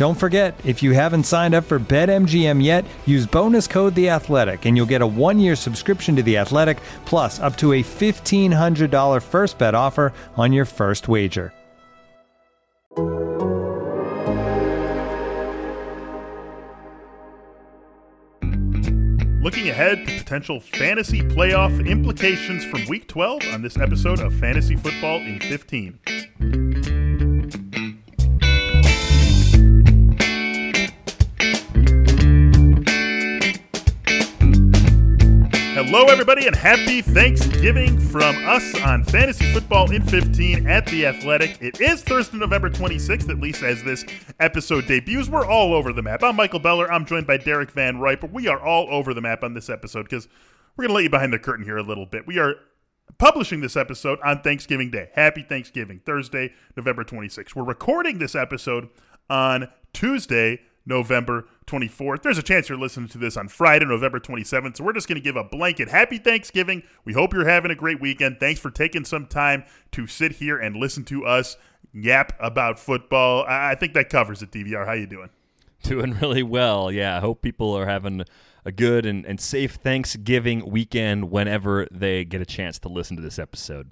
Don't forget, if you haven't signed up for BetMGM yet, use bonus code The Athletic, and you'll get a one-year subscription to The Athletic, plus up to a fifteen hundred dollar first bet offer on your first wager. Looking ahead to potential fantasy playoff implications from Week 12 on this episode of Fantasy Football in 15. Hello, everybody, and happy Thanksgiving from us on Fantasy Football in 15 at The Athletic. It is Thursday, November 26th, at least as this episode debuts. We're all over the map. I'm Michael Beller. I'm joined by Derek Van Riper. We are all over the map on this episode because we're going to let you behind the curtain here a little bit. We are publishing this episode on Thanksgiving Day. Happy Thanksgiving, Thursday, November 26th. We're recording this episode on Tuesday, November 24th. There's a chance you're listening to this on Friday, November 27th. So we're just going to give a blanket happy Thanksgiving. We hope you're having a great weekend. Thanks for taking some time to sit here and listen to us yap about football. I think that covers it, DVR. How you doing? Doing really well. Yeah, I hope people are having a good and, and safe Thanksgiving weekend whenever they get a chance to listen to this episode.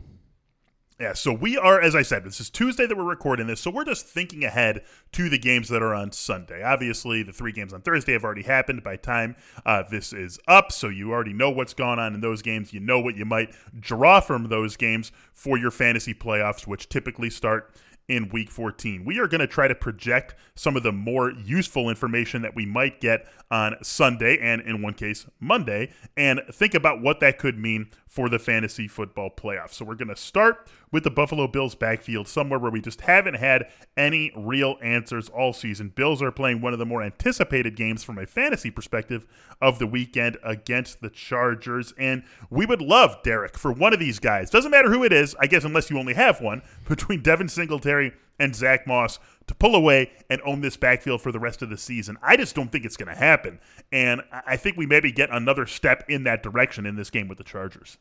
Yeah, so we are, as I said, this is Tuesday that we're recording this, so we're just thinking ahead to the games that are on Sunday. Obviously, the three games on Thursday have already happened by time uh, this is up, so you already know what's going on in those games. You know what you might draw from those games for your fantasy playoffs, which typically start in week 14. We are going to try to project some of the more useful information that we might get on Sunday and, in one case, Monday, and think about what that could mean for the fantasy football playoffs. So we're going to start with the Buffalo Bills backfield, somewhere where we just haven't had any real answers all season. Bills are playing one of the more anticipated games from a fantasy perspective of the weekend against the Chargers. And we would love, Derek, for one of these guys, doesn't matter who it is, I guess, unless you only have one, between Devin Singletary and Zach Moss to pull away and own this backfield for the rest of the season. I just don't think it's going to happen. And I think we maybe get another step in that direction in this game with the Chargers.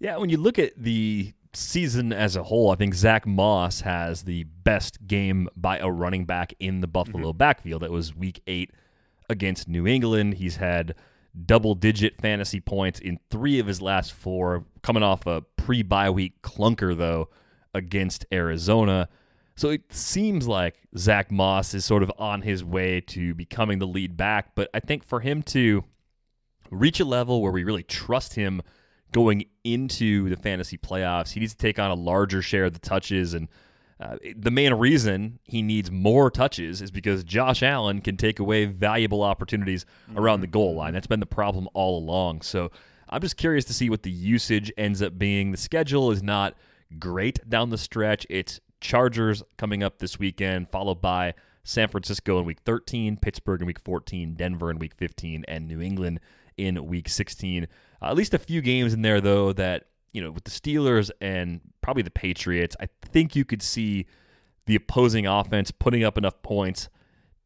Yeah, when you look at the season as a whole, I think Zach Moss has the best game by a running back in the Buffalo mm-hmm. backfield. That was week eight against New England. He's had double digit fantasy points in three of his last four, coming off a pre bye week clunker, though, against Arizona. So it seems like Zach Moss is sort of on his way to becoming the lead back, but I think for him to reach a level where we really trust him going into the fantasy playoffs, he needs to take on a larger share of the touches. And uh, the main reason he needs more touches is because Josh Allen can take away valuable opportunities around the goal line. That's been the problem all along. So I'm just curious to see what the usage ends up being. The schedule is not great down the stretch. It's Chargers coming up this weekend, followed by San Francisco in week 13, Pittsburgh in week 14, Denver in week 15, and New England in week 16. Uh, at least a few games in there, though, that, you know, with the Steelers and probably the Patriots, I think you could see the opposing offense putting up enough points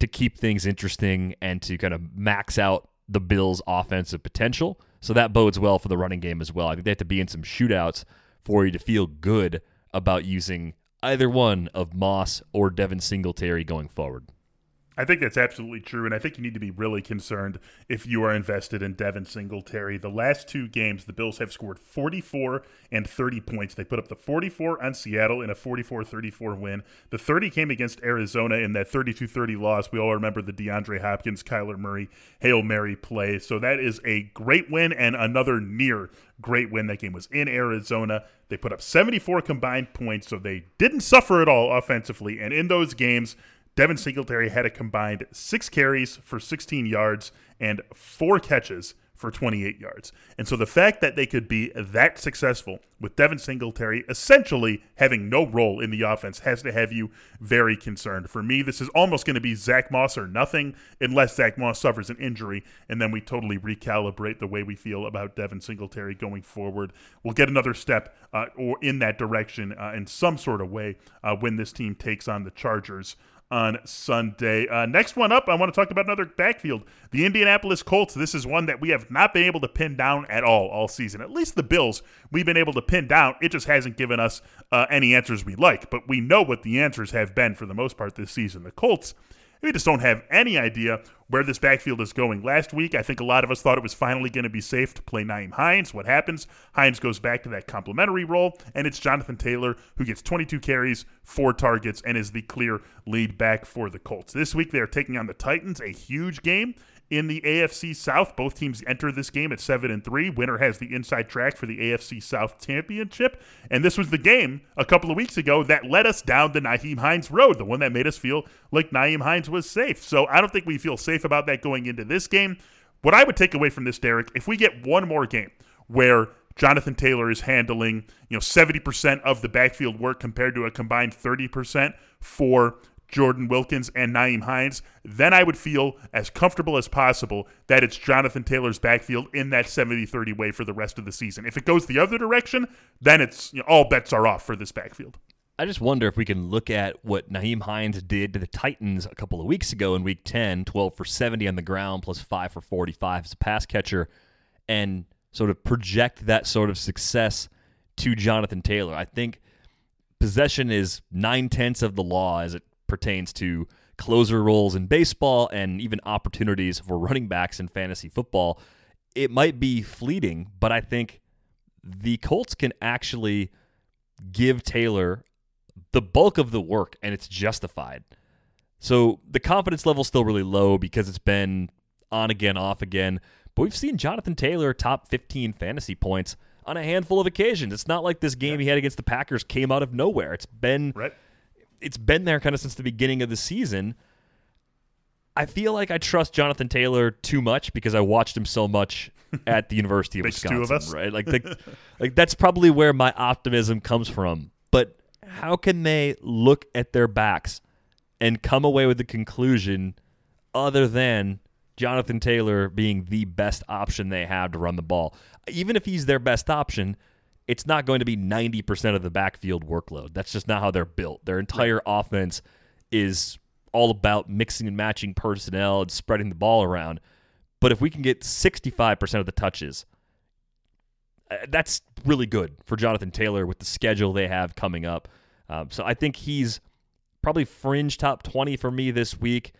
to keep things interesting and to kind of max out the Bills' offensive potential. So that bodes well for the running game as well. I think they have to be in some shootouts for you to feel good about using either one of Moss or Devin Singletary going forward. I think that's absolutely true, and I think you need to be really concerned if you are invested in Devin Singletary. The last two games, the Bills have scored 44 and 30 points. They put up the 44 on Seattle in a 44-34 win. The 30 came against Arizona in that 32-30 loss. We all remember the DeAndre Hopkins, Kyler Murray, Hail Mary play. So that is a great win and another near great win. That game was in Arizona. They put up 74 combined points, so they didn't suffer at all offensively. And in those games, Devin Singletary had a combined six carries for 16 yards and four catches for 28 yards. And so the fact that they could be that successful with Devin Singletary essentially having no role in the offense has to have you very concerned. For me, this is almost going to be Zach Moss or nothing unless Zach Moss suffers an injury, and then we totally recalibrate the way we feel about Devin Singletary going forward. We'll get another step uh, or in that direction uh, in some sort of way uh, when this team takes on the Chargers on Sunday. Uh, next one up, I want to talk about another backfield. The Indianapolis Colts. This is one that we have not been able to pin down at all all season. At least the Bills, we've been able to pin down. It just hasn't given us uh, any answers we like, but we know what the answers have been for the most part this season. The Colts we just don't have any idea where this backfield is going. Last week, I think a lot of us thought it was finally going to be safe to play Nyheim Hines. What happens? Hines goes back to that complementary role, and it's Jonathan Taylor who gets 22 carries, four targets, and is the clear lead back for the Colts. This week, they are taking on the Titans, a huge game in the AFC South. Both teams enter this game at seven and three. Winner has the inside track for the AFC South championship. And this was the game a couple of weeks ago that led us down the Nyheim Hines road, the one that made us feel like Nyheim Hines was safe. So I don't think we feel safe about that going into this game. What I would take away from this, Derek, if we get one more game where Jonathan Taylor is handling, you know, 70% of the backfield work compared to a combined 30% for Jordan Wilkins and Nyheim Hines, then I would feel as comfortable as possible that it's Jonathan Taylor's backfield in that 70 30 way for the rest of the season. If it goes the other direction, then it's you know, all bets are off for this backfield. I just wonder if we can look at what Nyheim Hines did to the Titans a couple of weeks ago in week 10, 12 for 70 on the ground, plus 5 for 45 as a pass catcher, and sort of project that sort of success to Jonathan Taylor. I think possession is nine tenths of the law as it pertains to closer roles in baseball and even opportunities for running backs in fantasy football. It might be fleeting, but I think the Colts can actually give Taylor the bulk of the work and it's justified. So the confidence level's still really low because it's been on again, off again. But we've seen Jonathan Taylor top 15 fantasy points on a handful of occasions. It's not like this game he had against the Packers came out of nowhere. It's been right it's been there kind of since the beginning of the season. I feel like I trust Jonathan Taylor too much because I watched him so much at the University of Wisconsin. Two of us. Right, like the, like that's probably where my optimism comes from. But how can they look at their backs and come away with the conclusion other than Jonathan Taylor being the best option they have to run the ball? Even if he's their best option, it's not going to be 90% of the backfield workload. That's just not how they're built. Their entire offense is all about mixing and matching personnel and spreading the ball around. But if we can get 65% of the touches, uh, that's really good for Jonathan Taylor with the schedule they have coming up. Um, so I think he's probably fringe top 20 for me this week.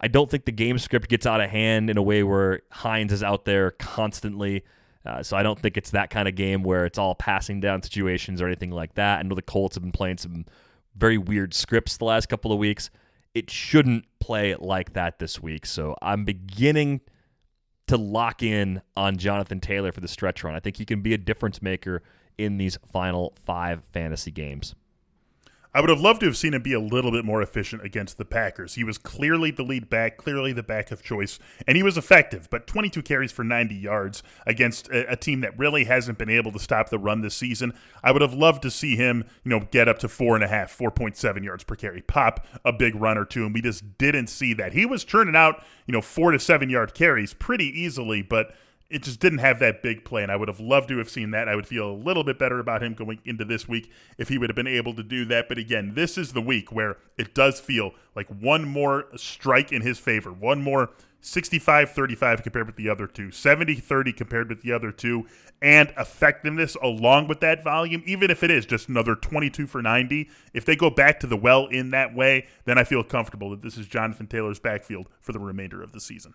I don't think the game script gets out of hand in a way where Hines is out there constantly. Uh, so I don't think it's that kind of game where it's all passing down situations or anything like that. I know the Colts have been playing some very weird scripts the last couple of weeks. It shouldn't play like that this week. So I'm beginning to lock in on Jonathan Taylor for the stretch run. I think he can be a difference maker in these final five fantasy games. I would have loved to have seen him be a little bit more efficient against the Packers. He was clearly the lead back, clearly the back of choice, and he was effective. But 22 carries for 90 yards against a, a, team that really hasn't been able to stop the run this season. I would have loved to see him, you know, get up to four and a half, 4.7 yards per carry, pop a big run or two, and we just didn't see that. He was churning out, you know, four to seven yard carries pretty easily, but it just didn't have that big play, and I would have loved to have seen that. I would feel a little bit better about him going into this week if he would have been able to do that. But again, this is the week where it does feel like one more strike in his favor, one more 65 35 compared with the other two, 70 30 compared with the other two, and effectiveness along with that volume, even if it is just another 22 for 90, if they go back to the well in that way, then I feel comfortable that this is Jonathan Taylor's backfield for the remainder of the season.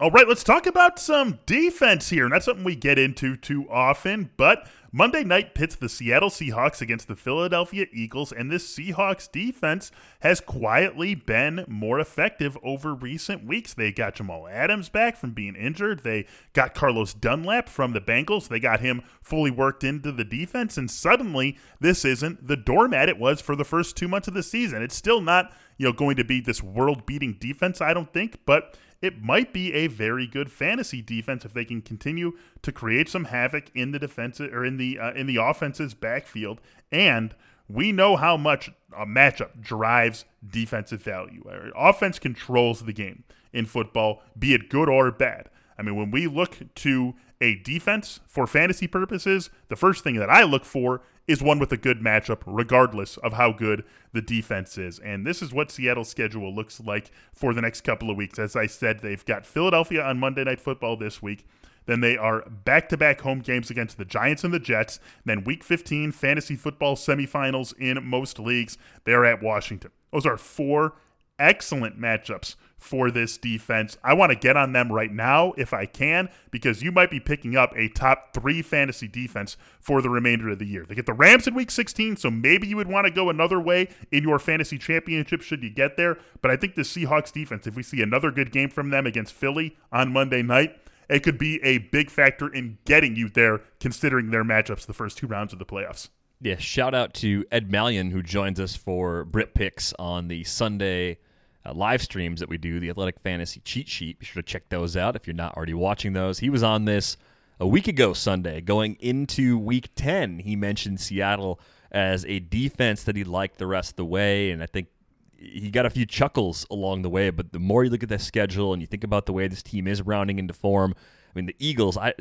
All right, let's talk about some defense here. Not something we get into too often, but Monday night pits the Seattle Seahawks against the Philadelphia Eagles, and this Seahawks defense has quietly been more effective over recent weeks. They got Jamal Adams back from being injured. They got Carlos Dunlap from the Bengals. They got him fully worked into the defense, and suddenly this isn't the doormat it was for the first two months of the season. It's still not, you know, going to be this world-beating defense, I don't think, but it might be a very good fantasy defense if they can continue to create some havoc in the defense or in the uh, in the offense's backfield. And we know how much a matchup drives defensive value. Offense controls the game in football, be it good or bad. I mean, when we look to a defense for fantasy purposes, the first thing that I look for is one with a good matchup, regardless of how good the defense is. And this is what Seattle's schedule looks like for the next couple of weeks. As I said, they've got Philadelphia on Monday Night Football this week. Then they are back to back home games against the Giants and the Jets. Then week 15, fantasy football semifinals in most leagues. They're at Washington. Those are four excellent matchups for this defense. I want to get on them right now if I can, because you might be picking up a top three fantasy defense for the remainder of the year. They get the Rams in week 16, so maybe you would want to go another way in your fantasy championship should you get there. But I think the Seahawks defense, if we see another good game from them against Philly on Monday night, it could be a big factor in getting you there, considering their matchups the first two rounds of the playoffs. Yeah, shout out to Ed Malyon who joins us for Brit Picks on the Sunday uh, live streams that we do, the Athletic Fantasy Cheat Sheet. Be sure to check those out if you're not already watching those. He was on this a week ago Sunday, going into week 10. He mentioned Seattle as a defense that he liked the rest of the way, and I think he got a few chuckles along the way. But the more you look at the schedule and you think about the way this team is rounding into form, I mean, the Eagles, I,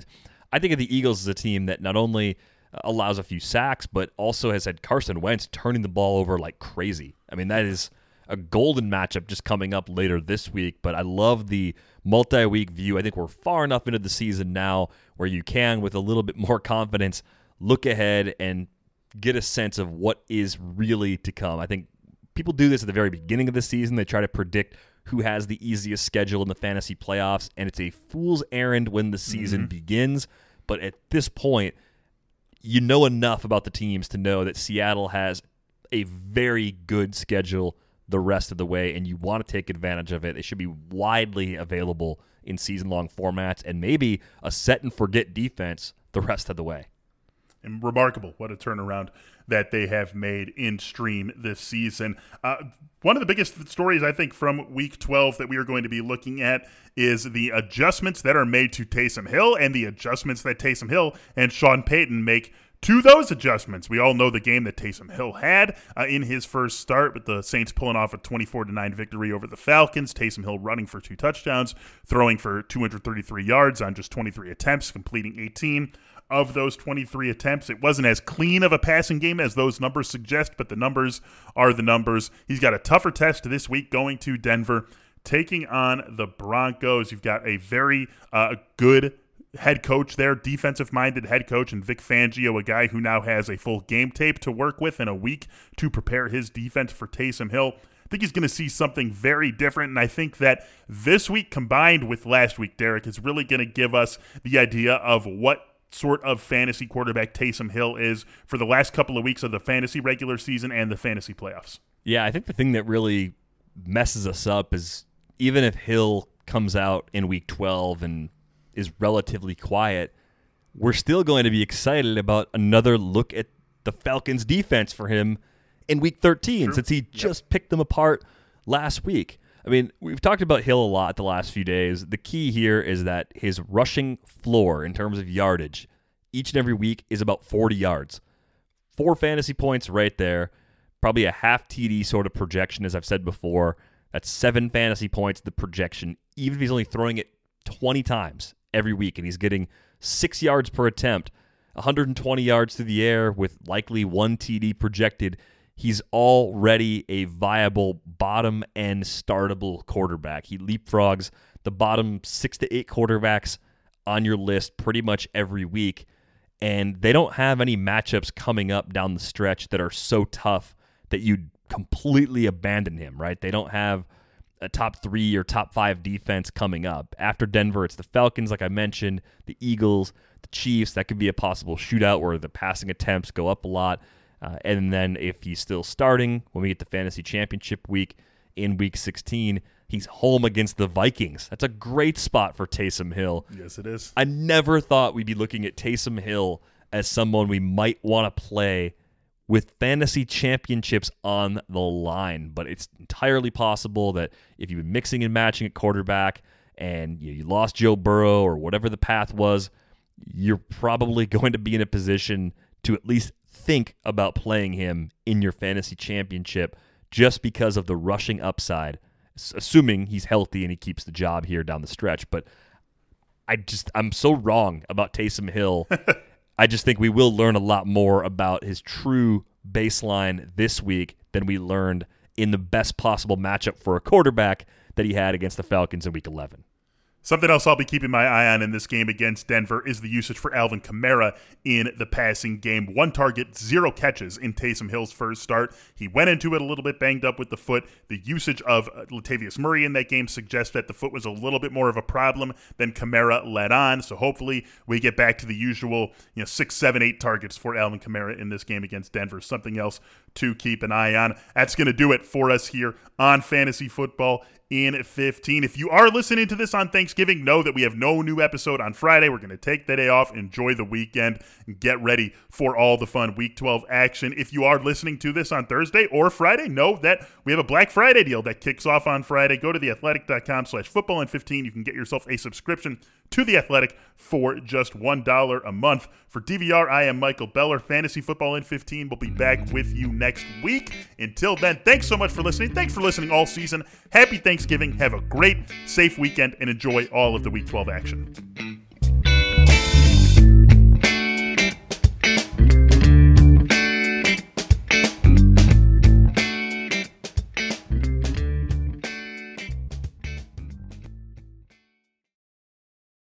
I think of the Eagles as a team that not only allows a few sacks, but also has had Carson Wentz turning the ball over like crazy. I mean, that is a golden matchup just coming up later this week. But I love the multi week view. I think we're far enough into the season now where you can, with a little bit more confidence, look ahead and get a sense of what is really to come. I think people do this at the very beginning of the season. They try to predict who has the easiest schedule in the fantasy playoffs, and it's a fool's errand when the season mm-hmm. begins. But at this point, you know enough about the teams to know that Seattle has a very good schedule the rest of the way, and you want to take advantage of it. It should be widely available in season long formats and maybe a set and forget defense the rest of the way. And remarkable what a turnaround that they have made in stream this season. Uh, one of the biggest stories, I think, from week 12 that we are going to be looking at is the adjustments that are made to Taysom Hill and the adjustments that Taysom Hill and Sean Payton make to those adjustments. We all know the game that Taysom Hill had uh, in his first start, with the Saints pulling off a 24 9 victory over the Falcons. Taysom Hill running for two touchdowns, throwing for 233 yards on just 23 attempts, completing 18 of those 23 attempts. It wasn't as clean of a passing game as those numbers suggest, but the numbers are the numbers. He's got a tougher test this week going to Denver, taking on the Broncos. You've got a very uh, good head coach there, defensive minded head coach, and Vic Fangio, a guy who now has a full game tape to work with in a week to prepare his defense for Taysom Hill. I think he's going to see something very different. And I think that this week combined with last week, Derek, is really going to give us the idea of what sort of fantasy quarterback Taysom Hill is for the last couple of weeks of the fantasy regular season and the fantasy playoffs. Yeah, I think the thing that really messes us up is even if Hill comes out in week 12 and is relatively quiet, we're still going to be excited about another look at the Falcons defense for him in week 13 True. since he yep. just picked them apart last week. I mean, we've talked about Hill a lot the last few days. The key here is that his rushing floor in terms of yardage each and every week is about 40 yards. Four fantasy points right there. Probably a half TD sort of projection, as I've said before. That's seven fantasy points, the projection, even if he's only throwing it 20 times every week and he's getting six yards per attempt, 120 yards through the air with likely one TD projected. He's already a viable bottom end startable quarterback. He leapfrogs the bottom six to eight quarterbacks on your list pretty much every week. And they don't have any matchups coming up down the stretch that are so tough that you'd completely abandon him, right? They don't have a top three or top five defense coming up. After Denver, it's the Falcons, like I mentioned, the Eagles, the Chiefs. That could be a possible shootout where the passing attempts go up a lot. Uh, and then if he's still starting when we get the fantasy championship week in week 16, he's home against the Vikings. That's a great spot for Taysom Hill. Yes, it is. I never thought we'd be looking at Taysom Hill as someone we might want to play with fantasy championships on the line. But it's entirely possible that if you've been mixing and matching at quarterback and you, lost Joe Burrow or whatever the path was, you're probably going to be in a position to at least think about playing him in your fantasy championship just because of the rushing upside, assuming he's healthy and he keeps the job here down the stretch. But I just, I'm so wrong about Taysom Hill. I just think we will learn a lot more about his true baseline this week than we learned in the best possible matchup for a quarterback that he had against the Falcons in week 11. Something else I'll be keeping my eye on in this game against Denver is the usage for Alvin Kamara in the passing game. One target, zero catches in Taysom Hill's first start. He went into it a little bit banged up with the foot. The usage of uh, Latavius Murray in that game suggests that the foot was a little bit more of a problem than Kamara let on. So hopefully we get back to the usual, you know, six, seven, eight targets for Alvin Kamara in this game against Denver. Something else to keep an eye on. That's going to do it for us here on Fantasy Football in 15. If you are listening to this on Thanksgiving, know that we have no new episode on Friday. We're going to take the day off, enjoy the weekend, and get ready for all the fun Week 12 action. If you are listening to this on Thursday or Friday, know that we have a Black Friday deal that kicks off on Friday. Go to theathletic.com slash football in 15. You can get yourself a subscription to The Athletic for just $1 a month. For DVR, I am Michael Beller. Fantasy Football in 15 will be back with you next week. Until then, thanks so much for listening. Thanks for listening all season. Happy Thanksgiving. Have a great, safe weekend and enjoy all of the Week 12 action.